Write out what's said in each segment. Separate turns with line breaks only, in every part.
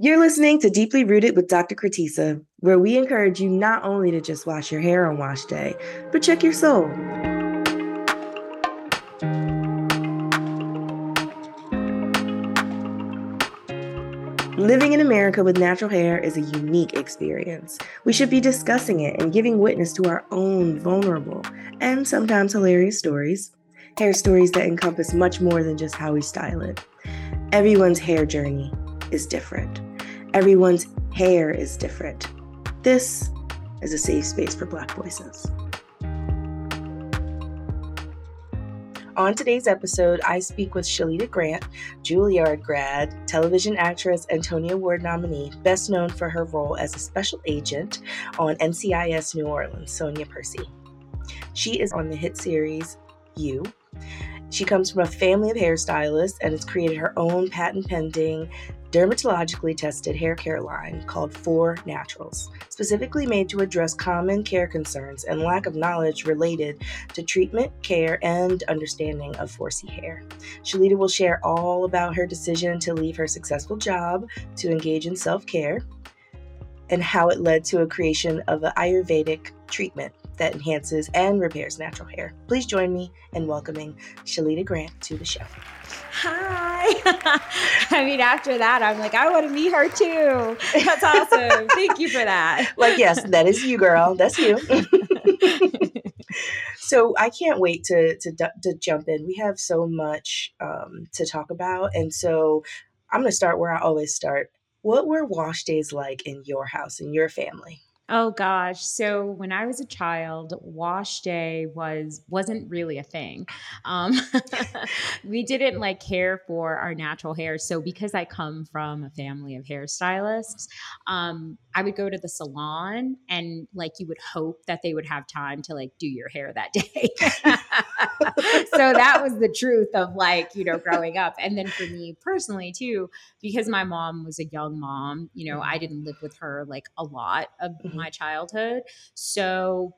You're listening to Deeply Rooted with Dr. Kratisa, where we encourage you not only to just wash your hair on wash day, but check your soul. Living in America with natural hair is a unique experience. We should be discussing it and giving witness to our own vulnerable and sometimes hilarious stories. Hair stories that encompass much more than just how we style it. Everyone's hair journey is different. Everyone's hair is different. This is a safe space for Black voices. On today's episode, I speak with Shalita Grant, Juilliard grad, television actress, and Tony Award nominee, best known for her role as a special agent on NCIS New Orleans, Sonia Percy. She is on the hit series You. She comes from a family of hairstylists and has created her own patent pending dermatologically tested hair care line called Four Naturals, specifically made to address common care concerns and lack of knowledge related to treatment, care, and understanding of 4C hair. Shalita will share all about her decision to leave her successful job to engage in self care and how it led to a creation of an Ayurvedic treatment that enhances and repairs natural hair. Please join me in welcoming Shalita Grant to the show
hi. I mean, after that, I'm like, I want to meet her too. That's awesome. Thank you for that.
Like, yes, that is you, girl. That's you. so I can't wait to, to to jump in. We have so much um, to talk about, and so I'm going to start where I always start. What were wash days like in your house, in your family?
Oh gosh. So when I was a child, wash day was wasn't really a thing. Um, we didn't like care for our natural hair. So because I come from a family of hairstylists, um, I would go to the salon and like you would hope that they would have time to like do your hair that day. so that was the truth of like, you know, growing up. And then for me personally too, because my mom was a young mom, you know, I didn't live with her like a lot of mm-hmm. my childhood. So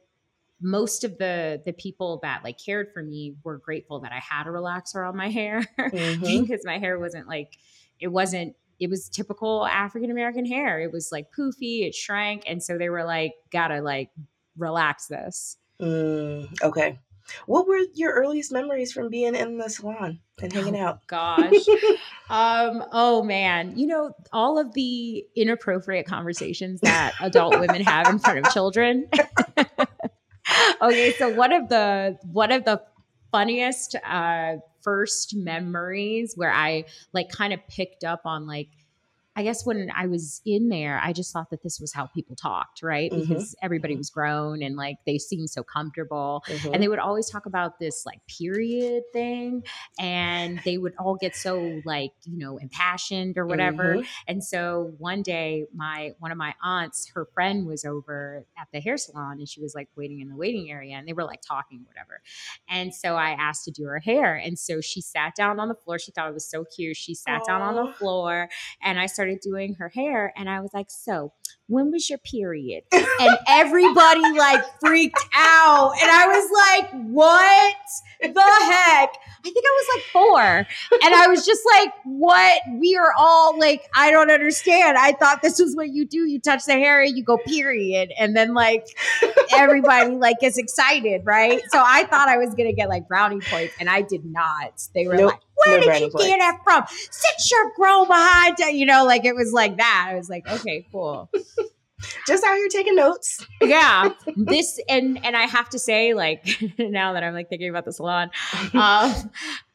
most of the the people that like cared for me were grateful that I had a relaxer on my hair mm-hmm. because my hair wasn't like it wasn't it was typical African American hair. It was like poofy, it shrank, and so they were like, "Gotta like relax this."
Mm, okay. What were your earliest memories from being in the salon and hanging
oh,
out?
Gosh. um, oh man. You know, all of the inappropriate conversations that adult women have in front of children. okay, so one of the one of the funniest uh first memories where I like kind of picked up on like I guess when I was in there, I just thought that this was how people talked, right? Mm-hmm. Because everybody was grown and like they seemed so comfortable. Mm-hmm. And they would always talk about this like period thing. And they would all get so like, you know, impassioned or whatever. Mm-hmm. And so one day, my one of my aunts, her friend was over at the hair salon and she was like waiting in the waiting area and they were like talking, whatever. And so I asked to do her hair. And so she sat down on the floor. She thought it was so cute. She sat Aww. down on the floor and I started started doing her hair and I was like, so when was your period? And everybody like freaked out. And I was like, what the heck? I think I was like four. And I was just like, what? We are all like, I don't understand. I thought this was what you do. You touch the hair and you go period. And then like everybody like gets excited, right? So I thought I was gonna get like brownie points and I did not. They were nope. like, where did you get that from? Sit your grown behind, you know, like it was like that. I was like, okay, cool.
Just out here taking notes.
yeah. This and and I have to say, like now that I'm like thinking about the salon, um,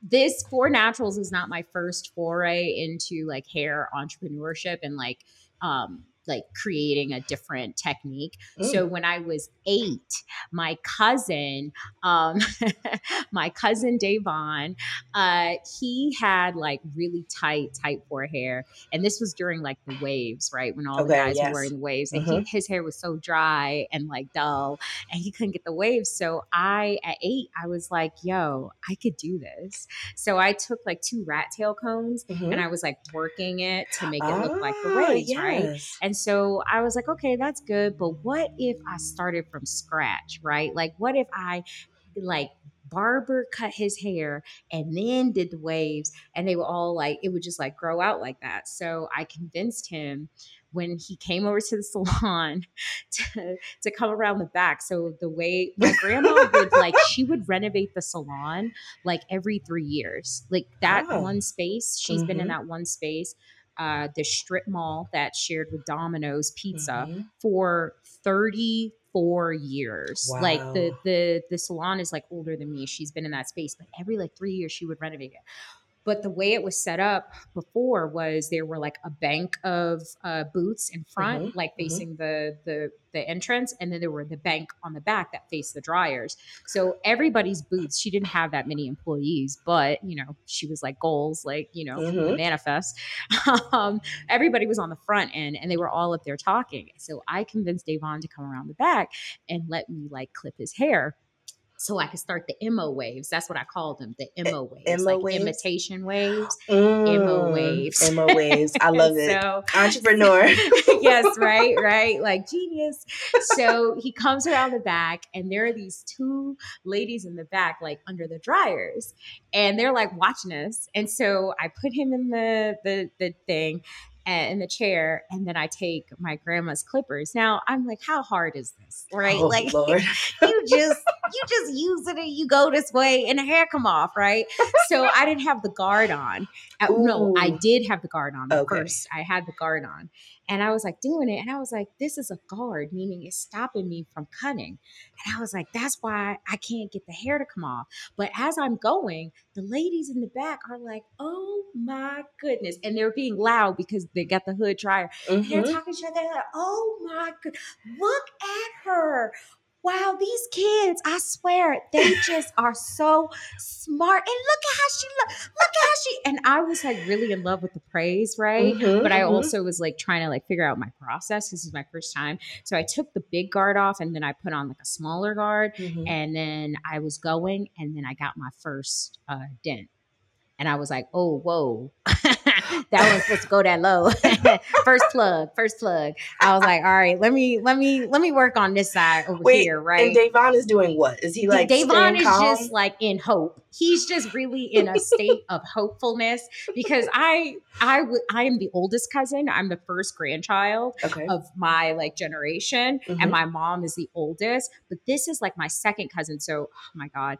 this Four Naturals is not my first foray into like hair entrepreneurship and like um like creating a different technique. Mm. So when I was eight, my cousin, um, my cousin Davon, uh, he had like really tight, tight four hair. And this was during like the waves, right? When all okay, the guys yes. were wearing the waves. And mm-hmm. he, his hair was so dry and like dull and he couldn't get the waves. So I, at eight, I was like, yo, I could do this. So I took like two rat tail combs mm-hmm. and I was like working it to make it look like the ah, waves, yes. right? And so I was like, okay, that's good. But what if I started from scratch, right? Like, what if I like barber cut his hair and then did the waves and they were all like it would just like grow out like that so i convinced him when he came over to the salon to, to come around the back. So the way my grandma would like, she would renovate the salon like every three years. Like that
Wow.
one space, she's been in
Mhm.
that one space, uh, the strip mall that shared with Domino's Pizza
Mhm.
for 34 years. Like the the the salon is like older than me. She's been in that space, but every like 3 years she would renovate it. But the way it was set up before was there were like a bank of uh, booths in front,
Mhm,
like
mhm.
facing the the the entrance, and then there were the bank on the back that faced the dryers. So everybody's booths. She didn't have that many employees, but you know she was like goals, like you know
Mhm.
manifest. um, everybody was on the front end, and they were all up there talking. So I convinced Davon to come around the back and let me like clip his hair. So I could start the emo waves. That's what I call them, the emo waves,
emo
like
waves?
imitation waves.
Mm,
waves.
Emo waves. I love it.
So
Entrepreneur.
yes, right, right. Like genius. So he comes around the back, and there are these two ladies in the back, like under the dryers, and they're like watching us. And so I put him in the the the thing. In the chair, and then I take my grandma's clippers. Now I'm like, how hard is this, right?
Oh,
like, you just you just use it and you go this way, and the hair come off, right? So I didn't have the guard on. Uh, no, I did have the guard on
Okay.
first. I had the guard on, and I was like doing it, and I was like, this is a guard, meaning it's stopping me from cutting. And I was like, that's why I can't get the hair to come off. But as I'm going, the ladies in the back are like, oh my goodness. And they're being loud because they got the hood dryer. And they're talking to each other like, oh my god, look at her. Wow, these kids, I swear, they just are so smart. And look at how she look. Look at how she and I was like really in love with the praise, right?
Mhm,
but I
mhm.
also was like trying to like figure out my process. This is my first time. So I took the big guard off and then I put on like a smaller guard
Mhm.
and then I was going and then I got my first uh, dent. And I was like, oh, whoa. that one's supposed to go that low. first plug, first plug. I was like, all right, let me, let me, let me work on this side over
Wait,
here, right?
And Davon is doing what? Is he like
Davon is
calm?
just like in hope. He's just really in a state of hopefulness because I, I, w- I am the oldest cousin. I'm the first grandchild
okay.
of my like generation
Mhm.
and my mom is the oldest but this is like my second cousin so oh my god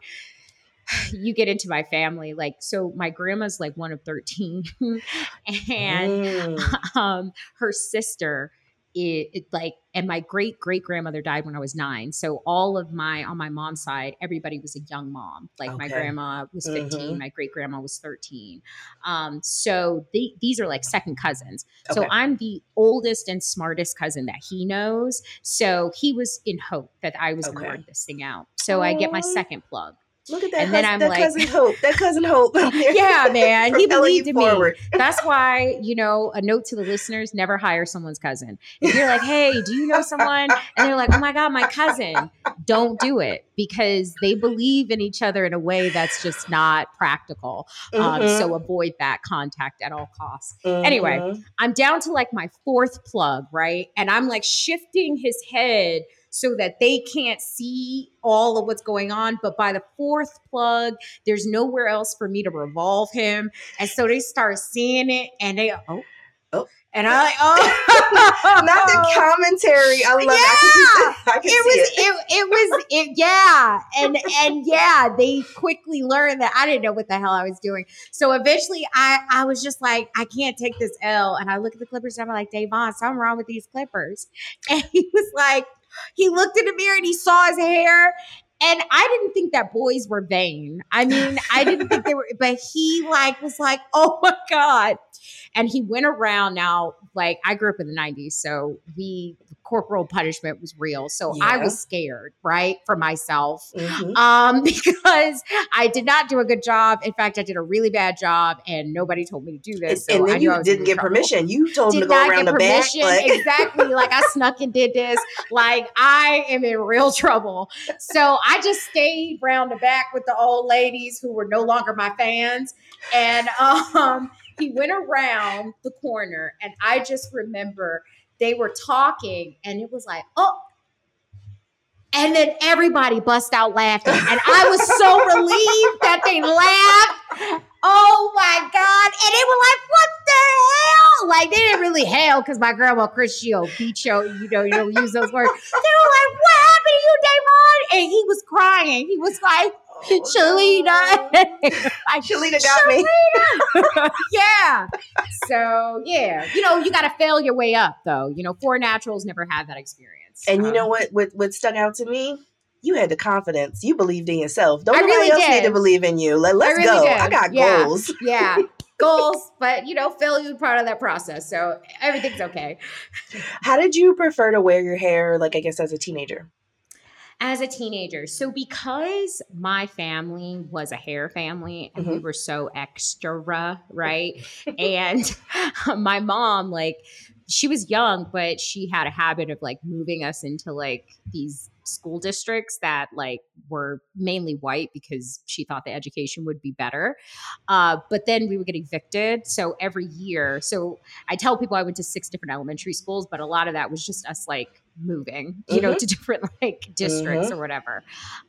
you get into my family like so my grandma's like one of 13 and
Mm.
um her sister it, it like and my great great grandmother died when i was nine. So all of my on my mom's side everybody was a young mom. Like my grandma was 15
Mhm.
my great grandma was 13 um so they, these are like second cousins. So i'm the oldest and smartest cousin that he knows. So he was in hope that i was going to work this thing out. So i get my second plug
Look at that.
and then I'm
that
like-
cousin Hope. That cousin Hope.
Yeah, man. He believed in me. That's why, you know, a note to the listeners never hire someone's cousin. If you're like, hey, do you know someone? And they're like, oh my God, my cousin. Don't do it because they believe in each other in a way that's just not practical. Um,
Mhm.
so avoid that contact at all costs. Anyway,
Mhm.
I'm down to like my fourth plug, right? And I'm like shifting his head so that they can't see all of what's going on. But by the fourth plug, there's nowhere else for me to revolve him. And so they start seeing it and they, oh,
Oh. oh.
And I'm like, oh.
not the commentary. I love it. I can, see, I can
it
see
was
it.
it, it was it yeah and and yeah they quickly learned that i didn't know what the hell i was doing so eventually i i was just like i can't take this l and i look at the clippers and i'm like davon something wrong with these clippers and he was like he looked in the mirror and he saw his hair and I didn't think that boys were vain. I mean, I didn't think they were, but he like was like, oh my God. And he went around now, like I grew up in the 90s. So we corporal punishment was real. So I was scared, right? For myself.
Mhm.
Um, because I did not do a good job. In fact, I did a really bad job and nobody told me to do this. So
and then you didn't get
trouble
permission. You told
did
to go around
get
the back.
permission.
Like,
exactly. Like I snuck and did this. Like I am in real trouble. So I just stayed round the back with the old ladies who were no longer my fans. And um he went around the corner and I just remember they were talking and it was like, oh, And then everybody bust out laughing. And I was so relieved that they laughed. Oh my God. And they were like, what the hell? Like they didn't really hail because my grandma Chris you beat you, you know, you don't use those words. They were like, what happened to you, Davon? And he was crying. He was like, Shalita.
Shalita got me.
yeah. So yeah, you know, you got to fail your way up, though. You know, four naturals never had that experience.
And um, you know what? What what stuck out to me? You had the confidence. You believed in yourself. Don't I nobody really else did. need to believe in you. Let, let's really go. Did. I got
yeah.
goals.
Yeah. goals, but you know, failure is part of that process. So everything's okay.
How did you prefer to wear your hair, like I guess as a teenager?
As a teenager. So because my family was a hair family and mm-hmm. we were so extra, right? and my mom like she was young, but she had a habit of like moving us into like these school districts that like were mainly white because she thought the education would be better. Uh, but then we would get evicted. So every year, so I tell people I went to six different elementary schools, but a lot of that was just us like moving, you mm-hmm. know, to different like districts mm-hmm. or whatever.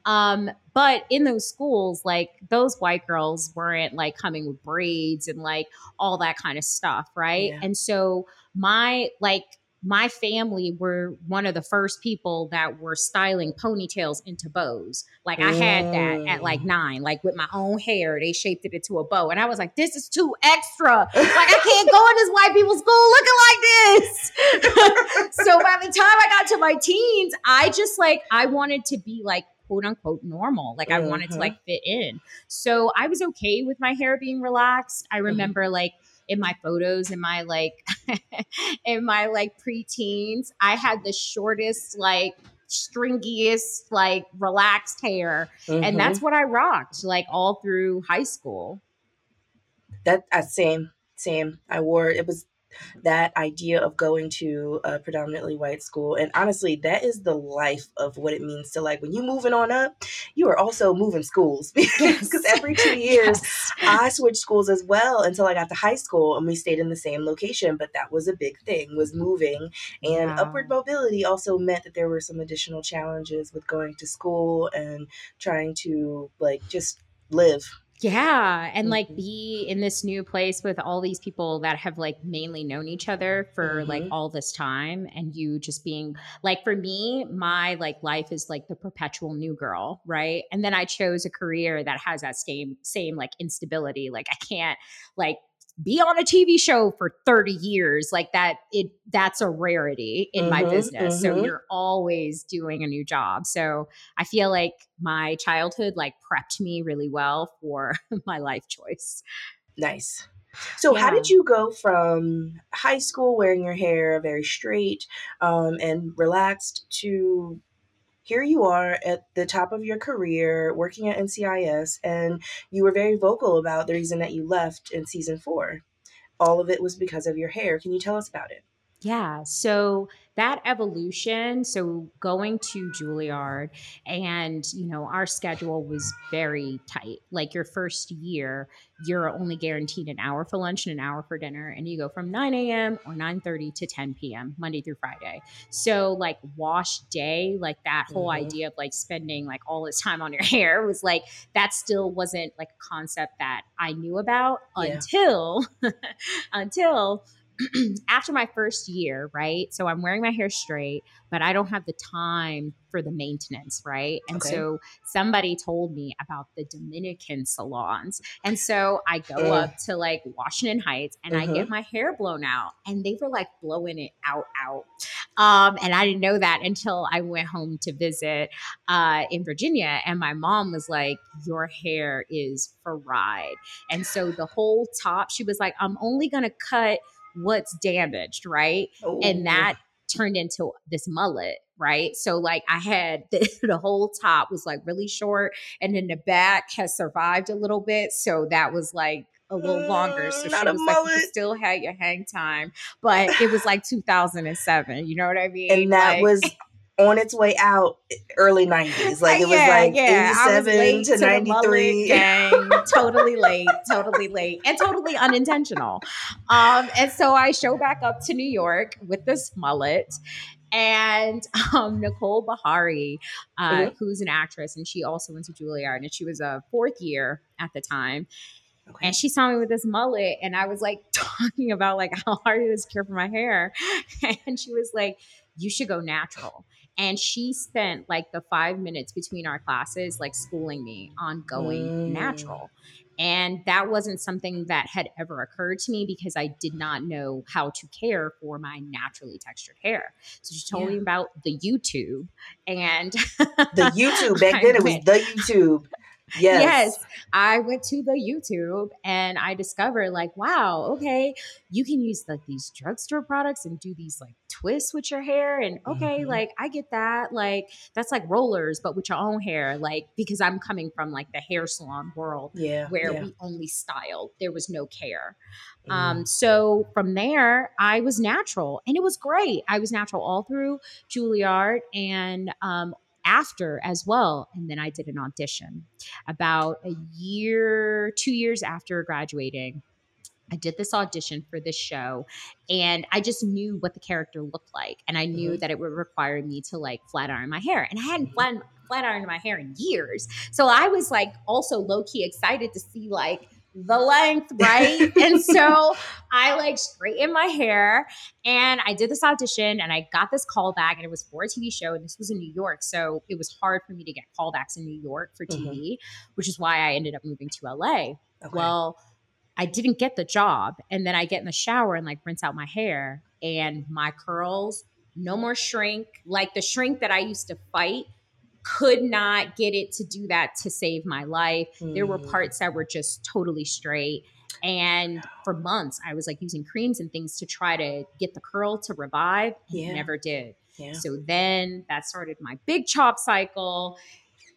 Um, but in those schools, like those white girls weren't like coming with braids and like all that kind of stuff, right? Yeah. And so my like my family were one of the first people that were styling ponytails into bows. Like I had that at like nine, like with my own hair. They shaped it into a bow. And I was like, this is too extra. Like I can't go in this white people's school looking like this. so by the time I got to my teens, I just like, I wanted to be like quote unquote normal. Like I mm-hmm. wanted to mm-hmm. like fit in. So I was okay with my hair being relaxed. I mm-hmm. remember mm-hmm. like in my photos in my like in my like preteens, I had the shortest like stringiest like relaxed hair mm-hmm. and that's what I rocked like all through high school.
That uh, same same. I wore it was that idea of going to a predominantly white school and honestly that is the life of what it means to like when you moving on up you are also moving schools because yes. every two years yes. i switched schools as well until i got to high school and we stayed in the same location but that was a big thing was moving and wow. upward mobility also meant that there were some additional challenges with going to school and trying to like just live
yeah. And like mm-hmm. be in this new place with all these people that have like mainly known each other for mm-hmm. like all this time. And you just being like, for me, my like life is like the perpetual new girl. Right. And then I chose a career that has that same, same like instability. Like I can't like be on a TV show for 30 years like that it that's a rarity in mm-hmm, my business mm-hmm. so you're always doing a new job so I feel like my childhood like prepped me really well for my life choice
nice so yeah. how did you go from high school wearing your hair very straight um, and relaxed to here you are at the top of your career working at NCIS, and you were very vocal about the reason that you left in season four. All of it was because of your hair. Can you tell us about it?
Yeah. So that evolution, so going to Juilliard and, you know, our schedule was very tight. Like your first year, you're only guaranteed an hour for lunch and an hour for dinner. And you go from 9 a.m. or 9.30 to 10 p.m. Monday through Friday. So like wash day, like that whole mm-hmm. idea of like spending like all this time on your hair was like, that still wasn't like a concept that I knew about yeah. until, until after my first year, right? So I'm wearing my hair straight, but I don't have the time for the maintenance, right? And okay. so somebody told me about the Dominican salons. And so I go mm. up to like Washington Heights and mm-hmm. I get my hair blown out and they were like blowing it out out. Um, and I didn't know that until I went home to visit uh, in Virginia and my mom was like, "Your hair is fried." And so the whole top, she was like, "I'm only going to cut what's damaged, right? Oh. And that turned into this mullet, right? So like I had the, the, whole top was like really short and then the back has survived a little bit. So that was like a little longer. So mm, she was like, you still had your hang time, but it was like 2007. You know what I mean?
And that like, was on its way out early 90s like it was yeah, like yeah. 87 to, to 93
gang, totally late totally late and totally unintentional um and so i show back up to new york with this mullet and um, Nicole Beharie, uh,
Mhm.
who's an actress, and she also went to Juilliard, and she was a fourth year at the time.
Okay.
And she saw me with this mullet, and I was like talking about like how hard it is to care for my hair, and she was like, "You should go natural." And she spent like the five minutes between our classes, like schooling me on going
Mm.
natural. And that wasn't something that had ever occurred to me because I did not know how to care for my naturally textured hair. So she told
Yeah.
me about the YouTube and
the YouTube back then it was the YouTube. Yes.
Yes, I went to the YouTube and I discovered like, wow, okay, you can use like these drugstore products and do these like twists with your hair. And okay,
Mhm.
like I get that. Like that's like rollers, but with your own hair. Like because I'm coming from like the hair salon world
Yeah.
where
yeah.
we only styled, there was no care.
Mm.
Um, so from there, I was natural and it was great. I was natural all through Juilliard and um, after as well. And then I did an audition about a year, two years after graduating. I did this audition for this show and I just knew what the character looked like. And I knew
Mhm.
that it would require me to like flat iron my hair. And I hadn't
Mhm.
flat, flat ironed my hair in years. So I was like also low key excited to see like the length, right? and so I like straightened my hair and I did this audition and I got this call back and it was for a TV show and this was in New York. So it was hard for me to get callbacks in New York for TV, mm-hmm. which is why I ended up moving to LA.
Okay.
Well, I didn't get the job. And then I get in the shower and like rinse out my hair and my curls, no more shrink. Like the shrink that I used to fight could not get it to do that to save my life. There were
Mm.
parts that were just totally straight. And for months, I was like using creams and things to try to get the curl to revive.
Yeah.
it never did.
yeah.
So then that started my big chop cycle.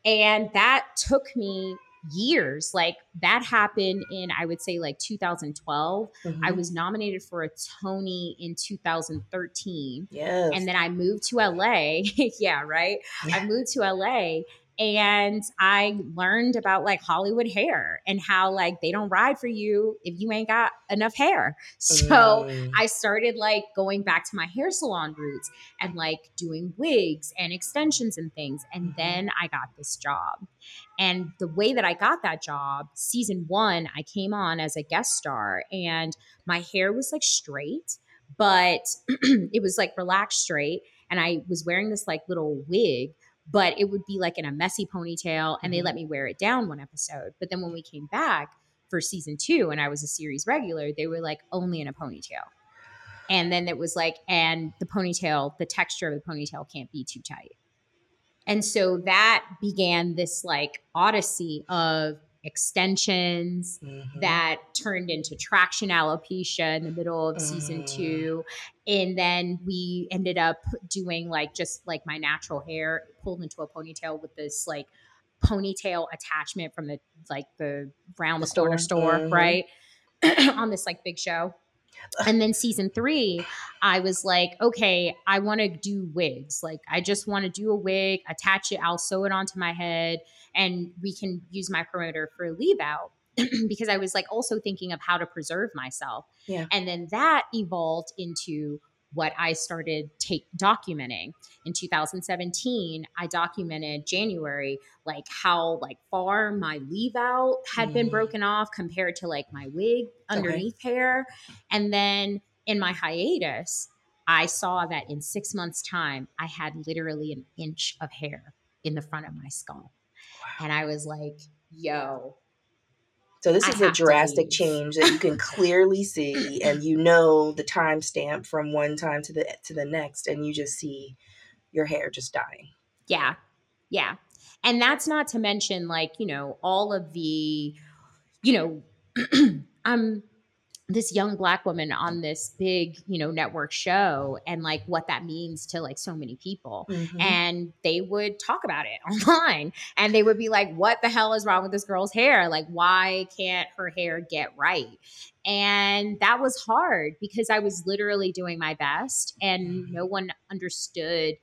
And that took me years. Like that happened in, I would say, like 2012. I
Mhm.
was nominated for a Tony in 2013.
Yes.
And then I moved to LA. yeah, right. I moved to LA and I learned about like Hollywood hair and how like they don't ride for you if you ain't got enough hair. So
Mm.
I started like going back to my hair salon roots and like doing wigs and extensions and things. And
Mhm.
then I got this job. And the way that I got that job, season one, I came on as a guest star and my hair was like straight, but it was like relaxed straight. And I was wearing this like little wig, but it would be like in a messy ponytail. And they
Mhm.
let me wear it down one episode. But then when we came back, for season two and I was a series regular, they were like only in a ponytail. And then it was like, and the ponytail, the texture of the ponytail can't be too tight. And so that began this like odyssey of extensions
Mhm.
that turned into traction alopecia in the middle of season
Mm.
two. And then we ended up doing like just like my natural hair pulled into a ponytail with this like ponytail attachment from the like the round the,
The
corner
store.
store,
Mhm.
right? on this like big show. And then season three, I was like, okay, I want to do wigs. Like, I just want to do a wig, attach it, I'll sew it onto my head, and we can use my promoter for a leave out. because I was like also thinking of how to preserve myself.
Yeah.
And then that evolved into what I started take documenting. In 2017, I documented January like how like far my leave out had been
Mm.
broken off compared to like my wig underneath hair. And then in my hiatus, I saw that in 6 months time I had literally an inch of hair in the front of my skull. And I was like, yo,
So this
I
is a drastic change that you can clearly see, and you know the timestamp from one time to the to the next, and you just see your hair just dying.
Yeah. Yeah. And that's not to mention like, you know, all of the, you know, I'm this young black woman on this big, you know, network show and like what that means to like so many people.
Mhm.
And they would talk about it online and they would be like, what the hell is wrong with this girl's hair? Like, why can't her hair get right? And that was hard because I was literally doing my best and no one understood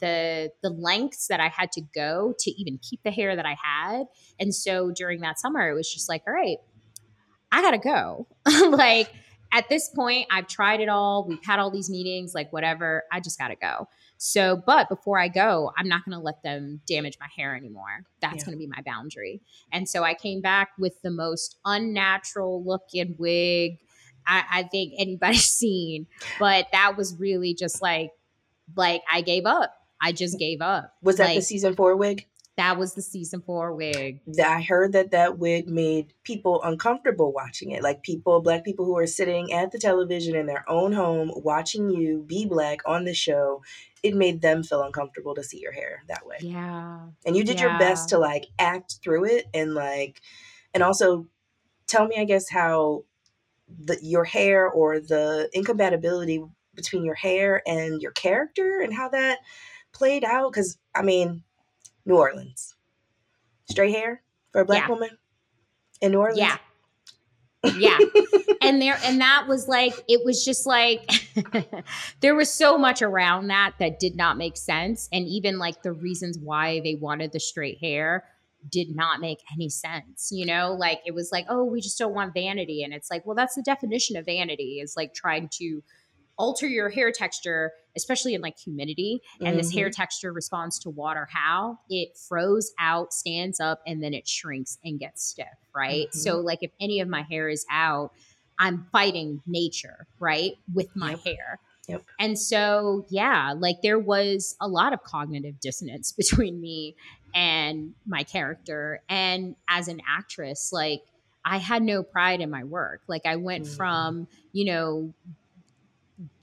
the the lengths that I had to go to even keep the hair that I had. And so during that summer, it was just like, all right, I gotta go. like at this point, I've tried it all. We've had all these meetings, like whatever. I just got to go. So, but before I go, I'm not going to let them damage my hair anymore. That's yeah. going to be my boundary. And so I came back with the most unnatural looking wig I, I think anybody's seen. But that was really just like, like I gave up. I just gave up.
Was that
like,
the season four wig?
That was the season four wig.
I heard that that wig made people uncomfortable watching it. Like people, black people who are sitting at the television in their own home watching you be black on the show. It made them feel uncomfortable to see your hair that way.
Yeah.
And you did
yeah.
your best to like act through it and like, and also tell me, I guess, how the your hair or the incompatibility between your hair and your character and how that played out because i mean new orleans. Straight hair for a black yeah. woman in new orleans?
Yeah. Yeah. And there and that was like it was just like there was so much around that that did not make sense. And even like the reasons why they wanted the straight hair did not make any sense you know? Like it was like oh we just don't want vanity. And it's like well that's the definition of vanity is like trying to alter your hair texture especially in like humidity and mm-hmm. this hair mm-hmm. texture responds to water how it froze out stands up and then it shrinks and gets stiff right mm-hmm. so like if any of my hair is out i'm fighting nature right with my yep. hair
Yep.
And so, yeah, like there was a lot of cognitive dissonance between me and my character. And as an actress, like I had no pride in my work. Like I went mm-hmm. from, you know,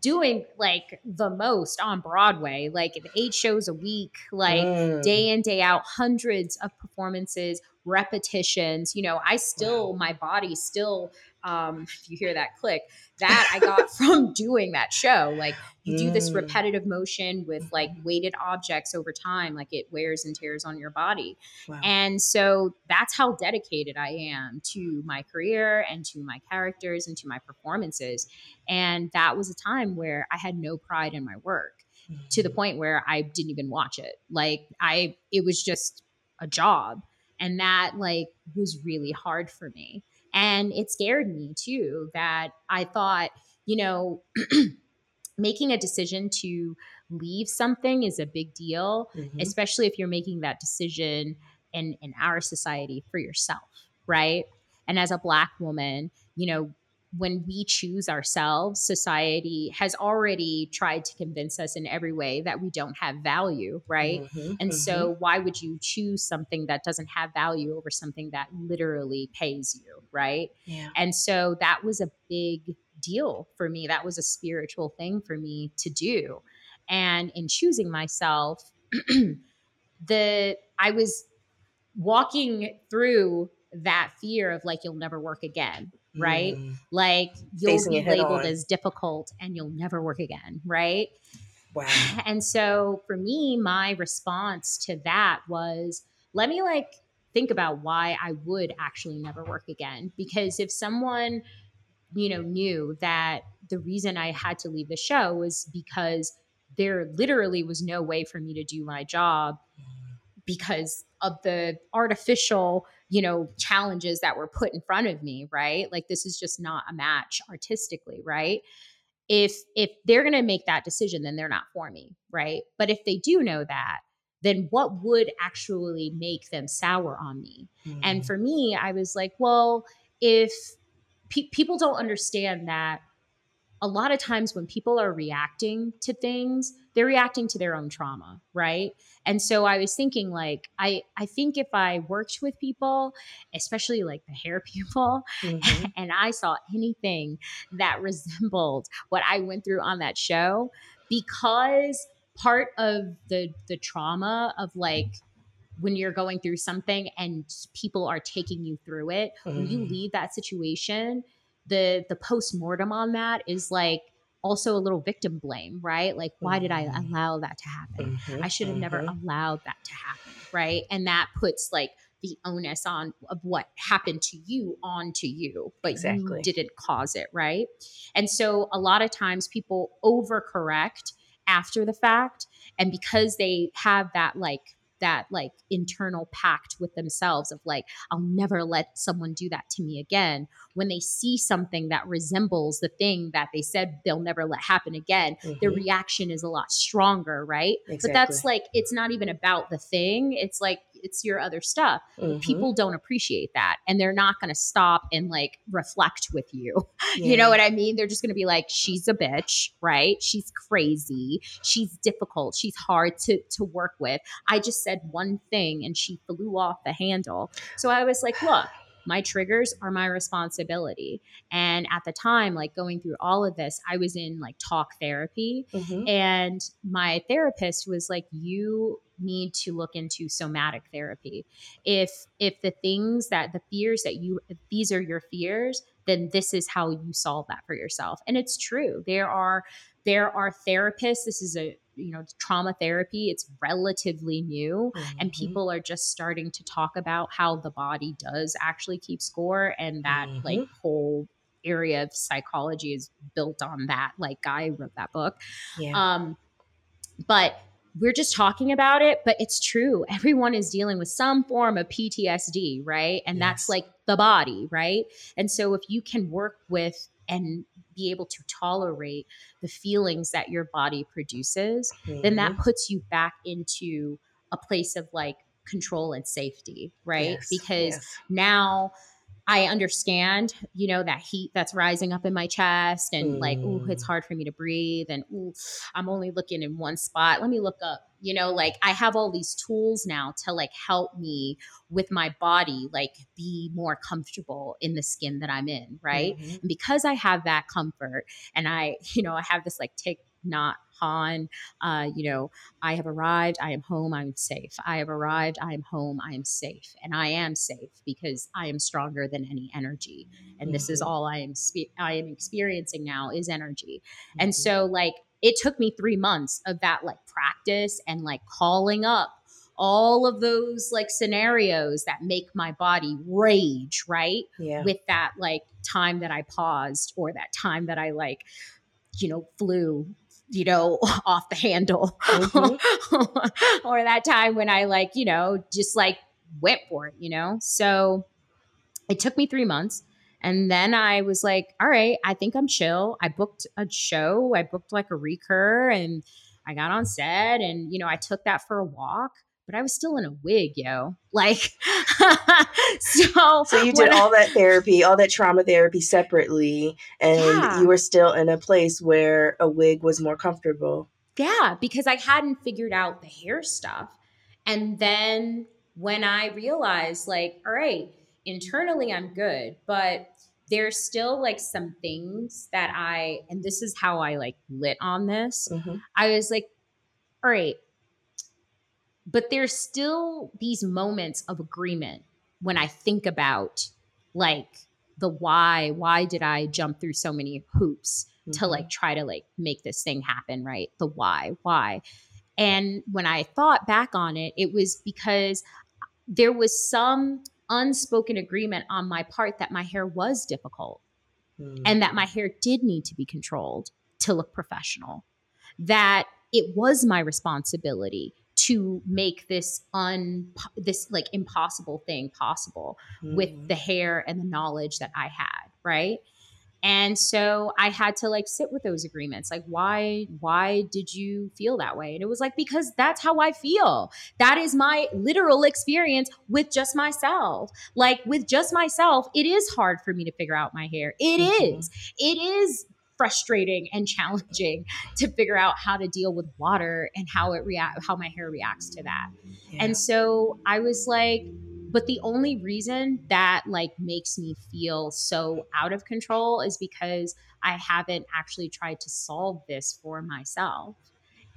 doing like the most on Broadway, like eight shows a week, like mm. day in, day out, hundreds of performances, repetitions. You know, I still, wow. my body still um, if you hear that click, that I got from doing that show. Like you do this mm. repetitive motion with like weighted objects over time, like it wears and tears on your body. Wow. And so that's how dedicated I am to my career and to my characters and to my performances. And that was a time where I had no pride in my work mm-hmm. to the mm. point where I didn't even watch it. Like I, it was just a job. And that like was really hard for me. And it scared me too that I thought, you know, making a decision to leave something is a big deal, mm-hmm. especially if you're making that decision in, in our society for yourself, right? And as a Black woman, you know, when we choose ourselves, society has already tried to convince us in every way that we don't have value, right? Mm-hmm, and mm-hmm. so, why would you choose something that doesn't have value over something that literally pays you, right?
Yeah.
And so, that was a big deal for me. That was a spiritual thing for me to do. And in choosing myself, the I was walking through that fear of like you'll never work again right? Mm. Like you'll Facing be labeled as difficult and you'll never work again, right?
Wow.
And so for me, my response to that was let me like think about why I would actually never work again. Because if someone, you know, knew that the reason I had to leave the show was because there literally was no way for me to do my job mm. because of the artificial you know challenges that were put in front of me right? Like this is just not a match artistically right? If if they're going to make that decision then they're not for me right? But if they do know that then what would actually make them sour on me? Mm. and for me i was like well if pe- people don't understand that a lot of times when people are reacting to things they're reacting to their own trauma right and so i was thinking like i i think if i worked with people especially like the hair people mm-hmm. and i saw anything that resembled what i went through on that show because part of the the trauma of like when you're going through something and people are taking you through it mm-hmm. when you mm. leave that situation the the post-mortem on that is like also a little victim blame, right? Like, why did I mm-hmm. allow that to happen? Mm-hmm, I should have mm-hmm. never allowed that to happen, right? And that puts like the onus on of what happened to you onto you, but exactly. you didn't cause it, right? And so a lot of times people overcorrect after the fact, and because they have that like that like internal pact with themselves of like I'll never let someone do that to me again when they see something that resembles the thing that they said they'll never let happen again mm-hmm. the reaction is a lot stronger right exactly. but that's like it's not even about the thing it's like it's your other stuff mm-hmm. people don't appreciate that and they're not going to stop and like reflect with you yeah. you know what i mean they're just going to be like she's a bitch right she's crazy she's difficult she's hard to to work with i just said one thing and she flew off the handle so i was like look my triggers are my responsibility. And at the time, like going through all of this, I was in like talk therapy. Mm-hmm. And my therapist was like, You need to look into somatic therapy. If if the things that the fears that you these are your fears, then this is how you solve that for yourself. And it's true. There are there are therapists. This is a you know trauma therapy it's relatively new mm-hmm. and people are just starting to talk about how the body does actually keep score and that mm-hmm. like whole area of psychology is built on that like guy wrote that book yeah. um but we're just talking about it, but it's true. Everyone is dealing with some form of PTSD, right? And yes. that's like the body, right? And so if you can work with and be able to tolerate the feelings that your body produces, mm-hmm. then that mm-hmm. puts you back into a place of like control and safety, right? Yes, because yes. now I understand, you know, that heat that's rising up in my chest and mm. like, oh, it's hard for me to breathe. And ooh, I'm only looking in one spot. Let me look up, you know, like I have all these tools now to like help me with my body, like be more comfortable in the skin that I'm in. Right. Mm-hmm. And because I have that comfort and I, you know, I have this like take Nhat Hanh, uh, you know, I have arrived, I am home, I'm safe. I have arrived, I am home, I am safe. And I am safe because I am stronger than any energy. And mm-hmm. this is mm-hmm. all I am spe- I am experiencing now is energy. Mm-hmm. And so like it took me 3 months of that like practice and like calling up all of those like scenarios that make my body rage, right? Yeah. With that like time that I paused or that time that I like you know, flew you know, off the handle. Mm-hmm. or that time when I like, you know, just like went for it, you know? So it took me three months. And then I was like, all right, I think I'm chill. I booked a show, I booked like a recur and I got on set and, you know, I took that for a walk but I was still in a wig, yo. Like, so.
So you did all that therapy, all that trauma therapy separately, and yeah. you were still in a place where a wig was more comfortable.
Yeah, because I hadn't figured out the hair stuff. And then when I realized, like, all right, internally I'm good, but there's still like some things that I, and this is how I like lit on this. Mm-hmm. I was like, all right, but there's still these moments of agreement when I think about like the why, why did I jump through so many hoops mm-hmm. to like try to like make this thing happen, right? The why, why. And when I thought back on it, it was because there was some unspoken agreement on my part that my hair was difficult mm. and that my hair did need to be controlled to look professional. That it was my responsibility to make this un this like impossible thing possible mm. with the hair and the knowledge that I had, right? And so I had to like sit with those agreements. Like why why did you feel that way? And it was like because that's how I feel. That is my literal experience with just myself. Like with just myself, it is hard for me to figure out my hair. It mm-hmm. is. It is frustrating and challenging to figure out how to deal with water and how it react how my hair reacts to that. Yeah. And so I was like but the only reason that like makes me feel so out of control is because I haven't actually tried to solve this for myself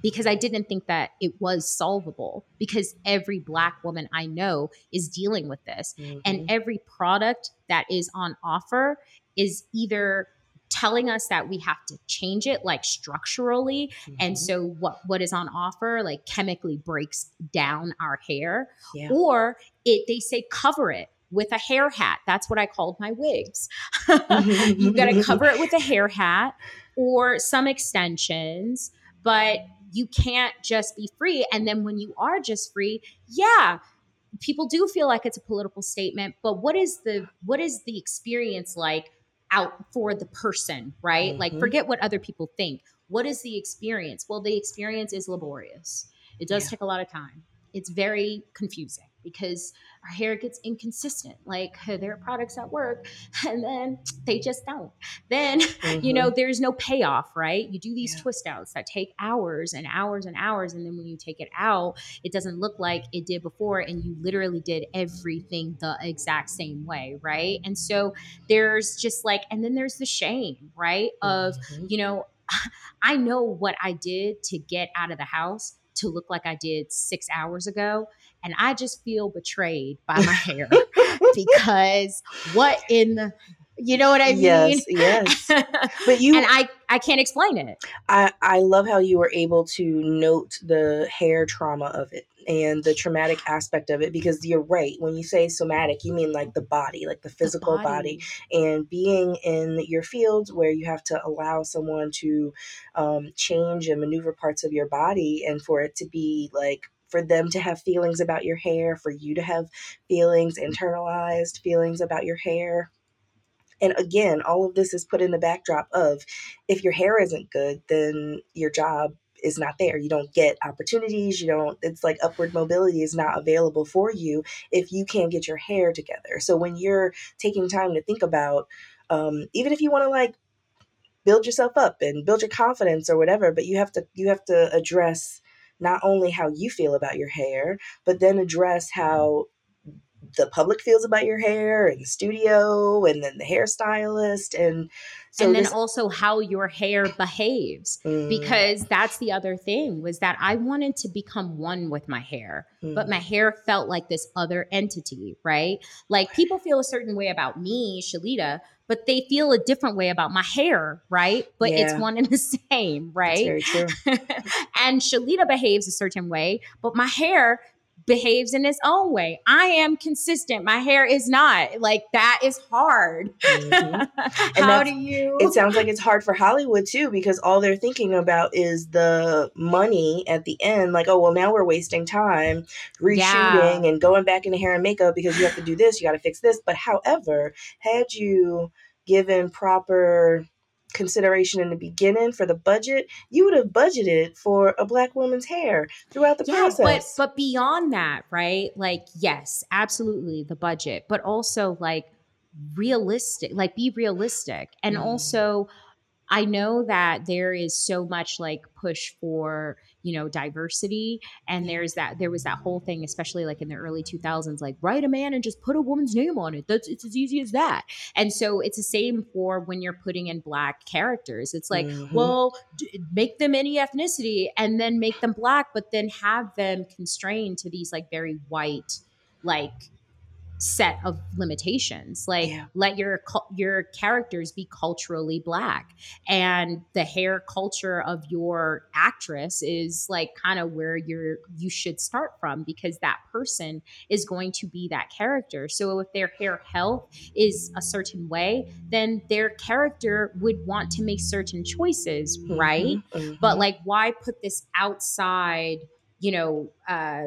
because I didn't think that it was solvable because every black woman I know is dealing with this mm-hmm. and every product that is on offer is either telling us that we have to change it like structurally mm-hmm. and so what what is on offer like chemically breaks down our hair yeah. or it they say cover it with a hair hat that's what i called my wigs you got to cover it with a hair hat or some extensions but you can't just be free. And then when you are just free, yeah, people do feel like it's a political statement, but what is the what is the experience like out for the person, right? Mm-hmm. Like forget what other people think. What is the experience? Well, the experience is laborious. It does yeah. take a lot of time. It's very confusing because our hair gets inconsistent. Like there are products at work and then they just don't. Then, mm-hmm. you know, mm-hmm. there's no payoff, right? You do these yeah. twist outs that take hours and hours and hours. And then when you take it out, it doesn't look like it did before. And you literally did everything the exact same way, right? And so there's just like, and then there's the shame, right? Of, mm-hmm. you know, I know what I did to get out of the house to look like I did six hours ago. And I just feel betrayed by my hair because what in the you know what I mean?
Yes, yes.
But you and I, I can't explain it.
I, I love how you were able to note the hair trauma of it and the traumatic aspect of it because you're right. When you say somatic, you mean like the body, like the physical the body. body. And being in your fields where you have to allow someone to um, change and maneuver parts of your body and for it to be like for them to have feelings about your hair, for you to have feelings, internalized feelings about your hair. And again, all of this is put in the backdrop of if your hair isn't good, then your job is not there. You don't get opportunities. You don't, it's like upward mobility is not available for you if you can't get your hair together. So when you're taking time to think about, um, even if you want to like build yourself up and build your confidence or whatever, but you have to, you have to address not only how you feel about your hair, but then address how the public feels about your hair and the studio and then the hairstylist and
so and then this- also how your hair behaves mm. because that's the other thing was that i wanted to become one with my hair mm. but my mm. hair felt like this other entity right like people feel a certain way about me shalita but they feel a different way about my hair, right? But yeah. it's one and the same, right?
That's very true.
and Shalita behaves a certain way, but my hair behaves in its own way. I am consistent. My hair is not. Like that is hard. Mm-hmm. How do you
It sounds like it's hard for Hollywood too because all they're thinking about is the money at the end like oh well now we're wasting time reshooting yeah. and going back into hair and makeup because you have to do this, you got to fix this. But however, had you given proper consideration in the beginning for the budget, you would have budgeted for a black woman's hair throughout the yeah,
process. But but beyond that, right? Like yes, absolutely the budget, but also like realistic, like be realistic. And mm. also I know that there is so much like push for, you know, diversity. And there's that, there was that whole thing, especially like in the early 2000s, like write a man and just put a woman's name on it. That's, it's as easy as that. And so it's the same for when you're putting in black characters. It's like, mm-hmm. well, d- make them any ethnicity and then make them black, but then have them constrained to these like very white, like set of limitations like yeah. let your your characters be culturally black and the hair culture of your actress is like kind of where you're you should start from because that person is going to be that character so if their hair health is a certain way then their character would want to make certain choices mm-hmm, right mm-hmm. but like why put this outside you know uh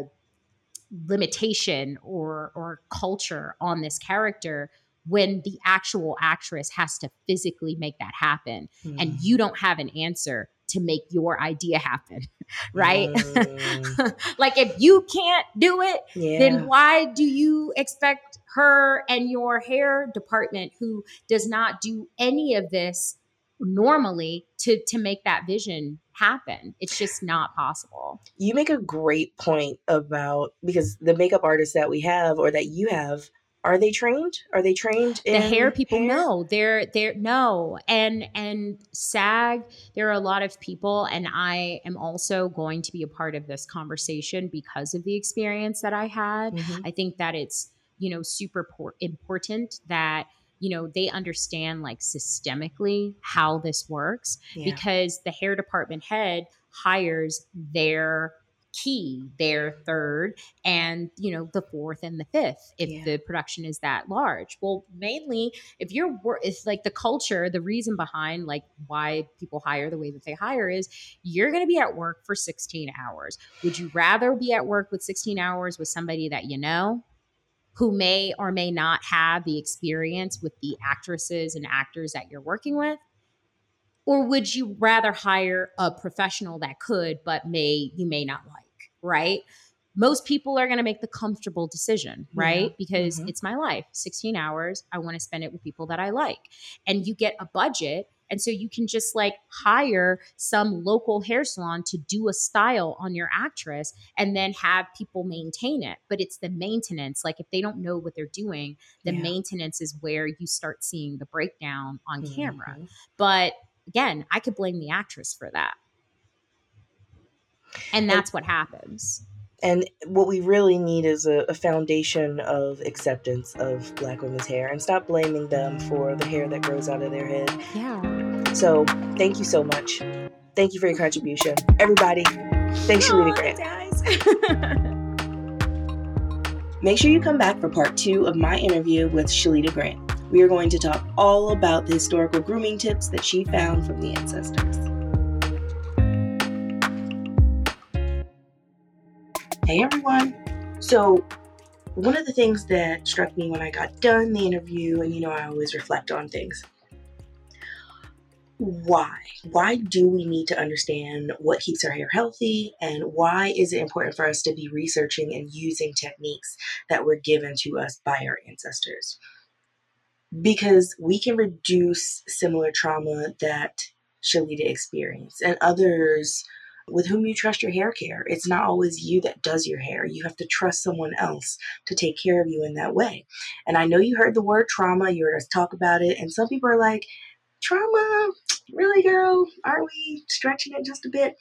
limitation or or culture on this character when the actual actress has to physically make that happen mm. and you don't have an answer to make your idea happen right mm. like if you can't do it yeah. then why do you expect her and your hair department who does not do any of this normally to to make that vision happen. It's just not possible.
You make a great point about because the makeup artists that we have or that you have are they trained are they trained in
the hair people hair? no they're they're no and and SAG there are a lot of people and i am also going to be a part of this conversation because of the experience that i had mm-hmm. i think that it's you know super important that you know they understand like systemically how this works yeah. because the hair department head hires their key their third and you know the fourth and the fifth if yeah. the production is that large well mainly if you're it's like the culture the reason behind like why people hire the way that they hire is you're going to be at work for 16 hours would you rather be at work with 16 hours with somebody that you know who may or may not have the experience with the actresses and actors that you're working with or would you rather hire a professional that could but may you may not like right most people are going to make the comfortable decision right yeah. because mm-hmm. it's my life 16 hours i want to spend it with people that i like and you get a budget and so you can just like hire some local hair salon to do a style on your actress and then have people maintain it. But it's the maintenance. Like if they don't know what they're doing, the yeah. maintenance is where you start seeing the breakdown on mm-hmm. camera. But again, I could blame the actress for that. And that's and, what happens.
And what we really need is a, a, foundation of acceptance of Black women's hair and stop blaming them for the hair that grows out of their head.
Yeah.
So thank you so much. Thank you for your contribution. Everybody, thanks, Shalita Grant. Guys. Make sure you come back for part two of my interview with Shalita Grant. We are going to talk all about the historical grooming tips that she found from the ancestors. Hey everyone! So, one of the things that struck me when I got done the interview, and you know, I always reflect on things. Why? Why do we need to understand what keeps our hair healthy? And why is it important for us to be researching and using techniques that were given to us by our ancestors? because we can reduce similar trauma that Shalita experienced and others with whom you trust your hair care. It's not always you that does your hair. You have to trust someone else to take care of you in that way. And I know you heard the word trauma, you heard us talk about it, and some people are like, trauma? Really, girl? Are we stretching it just a bit?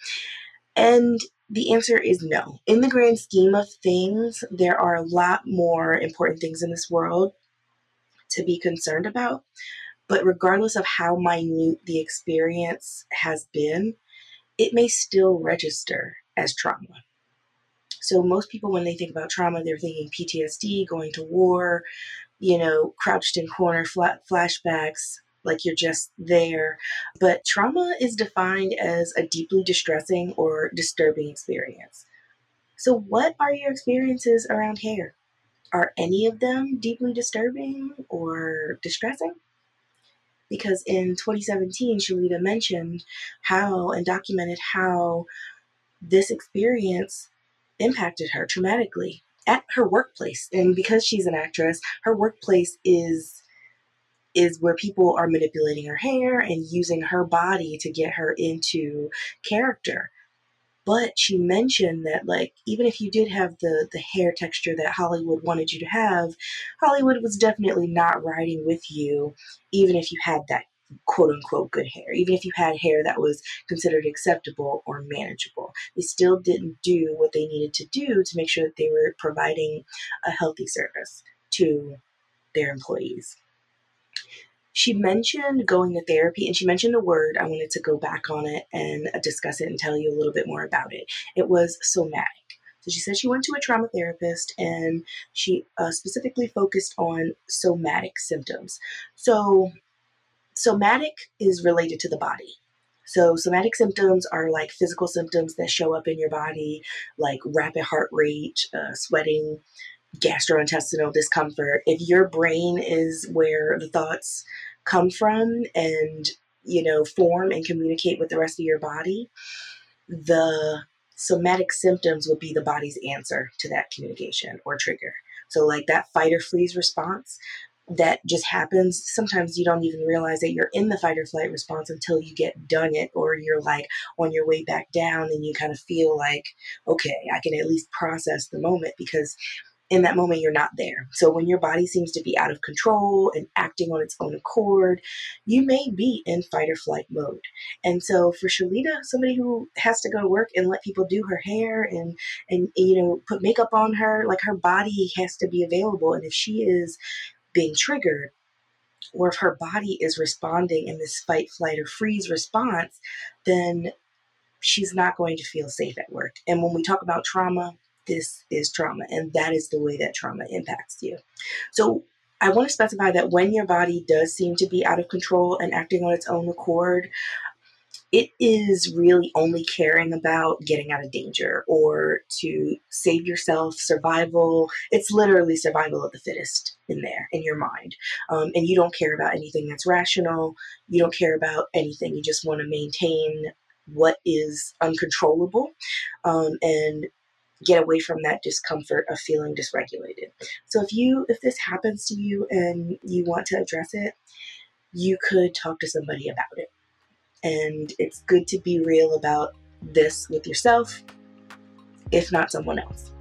And the answer is no. In the grand scheme of things, there are a lot more important things in this world to be concerned about. But regardless of how minute the experience has been, it may still register as trauma. So, most people, when they think about trauma, they're thinking PTSD, going to war, you know, crouched in corner flashbacks, like you're just there. But trauma is defined as a deeply distressing or disturbing experience. So, what are your experiences around hair? Are any of them deeply disturbing or distressing? Because in 2017, Shalita mentioned how and documented how this experience impacted her traumatically at her workplace. And because she's an actress, her workplace is is where people are manipulating her hair and using her body to get her into character. But she mentioned that like even if you did have the the hair texture that hollywood wanted you to have hollywood was definitely not riding with you even if you had that quote unquote good hair even if you had hair that was considered acceptable or manageable. They still didn't do what they needed to do to make sure that they were providing a healthy service to their employees she mentioned going to therapy and she mentioned a word. I wanted to go back on it and discuss it and tell you a little bit more about it. It was somatic. So she said she went to a trauma therapist and she uh, specifically focused on somatic symptoms. So, somatic is related to the body. So, somatic symptoms are like physical symptoms that show up in your body, like rapid heart rate, uh, sweating, gastrointestinal discomfort. If your brain is where the thoughts come from and you know form and communicate with the rest of your body the somatic symptoms would be the body's answer to that communication or trigger so like that fight or freeze response that just happens sometimes you don't even realize that you're in the fight or flight response until you get done it or you're like on your way back down and you kind of feel like okay i can at least process the moment because in that moment you're not there. So when your body seems to be out of control and acting on its own accord, you may be in fight or flight mode. And so for Shalita, somebody who has to go to work and let people do her hair and and you know put makeup on her, like her body has to be available. And if she is being triggered, or if her body is responding in this fight, flight, or freeze response, then she's not going to feel safe at work. And when we talk about trauma, this is trauma, and that is the way that trauma impacts you. So, I want to specify that when your body does seem to be out of control and acting on its own accord, it is really only caring about getting out of danger or to save yourself, survival. It's literally survival of the fittest in there, in your mind. Um, and you don't care about anything that's rational. You don't care about anything. You just want to maintain what is uncontrollable um, and get away from that discomfort of feeling dysregulated. So if you if this happens to you and you want to address it, you could talk to somebody about it. And it's good to be real about this with yourself, if not someone else.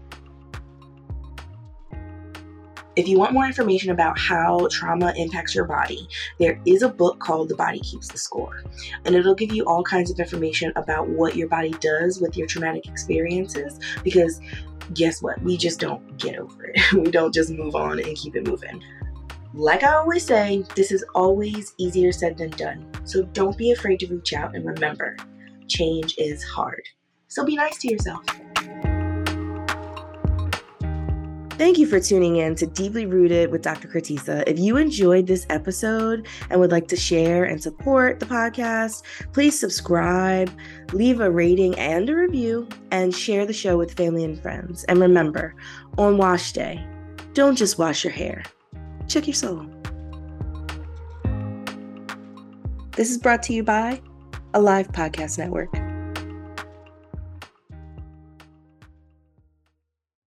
If you want more information about how trauma impacts your body, there is a book called The Body Keeps the Score. And it'll give you all kinds of information about what your body does with your traumatic experiences because guess what? We just don't get over it. we don't just move on and keep it moving. Like I always say, this is always easier said than done. So don't be afraid to reach out and remember, change is hard. So be nice to yourself. Thank you for tuning in to Deeply Rooted with Dr. Kratisa. If you enjoyed this episode and would like to share and support the podcast, please subscribe, leave a rating and a review, and share the show with family and friends. And remember, on wash day, don't just wash your hair, check your soul. This is brought to you by Alive Podcast Network.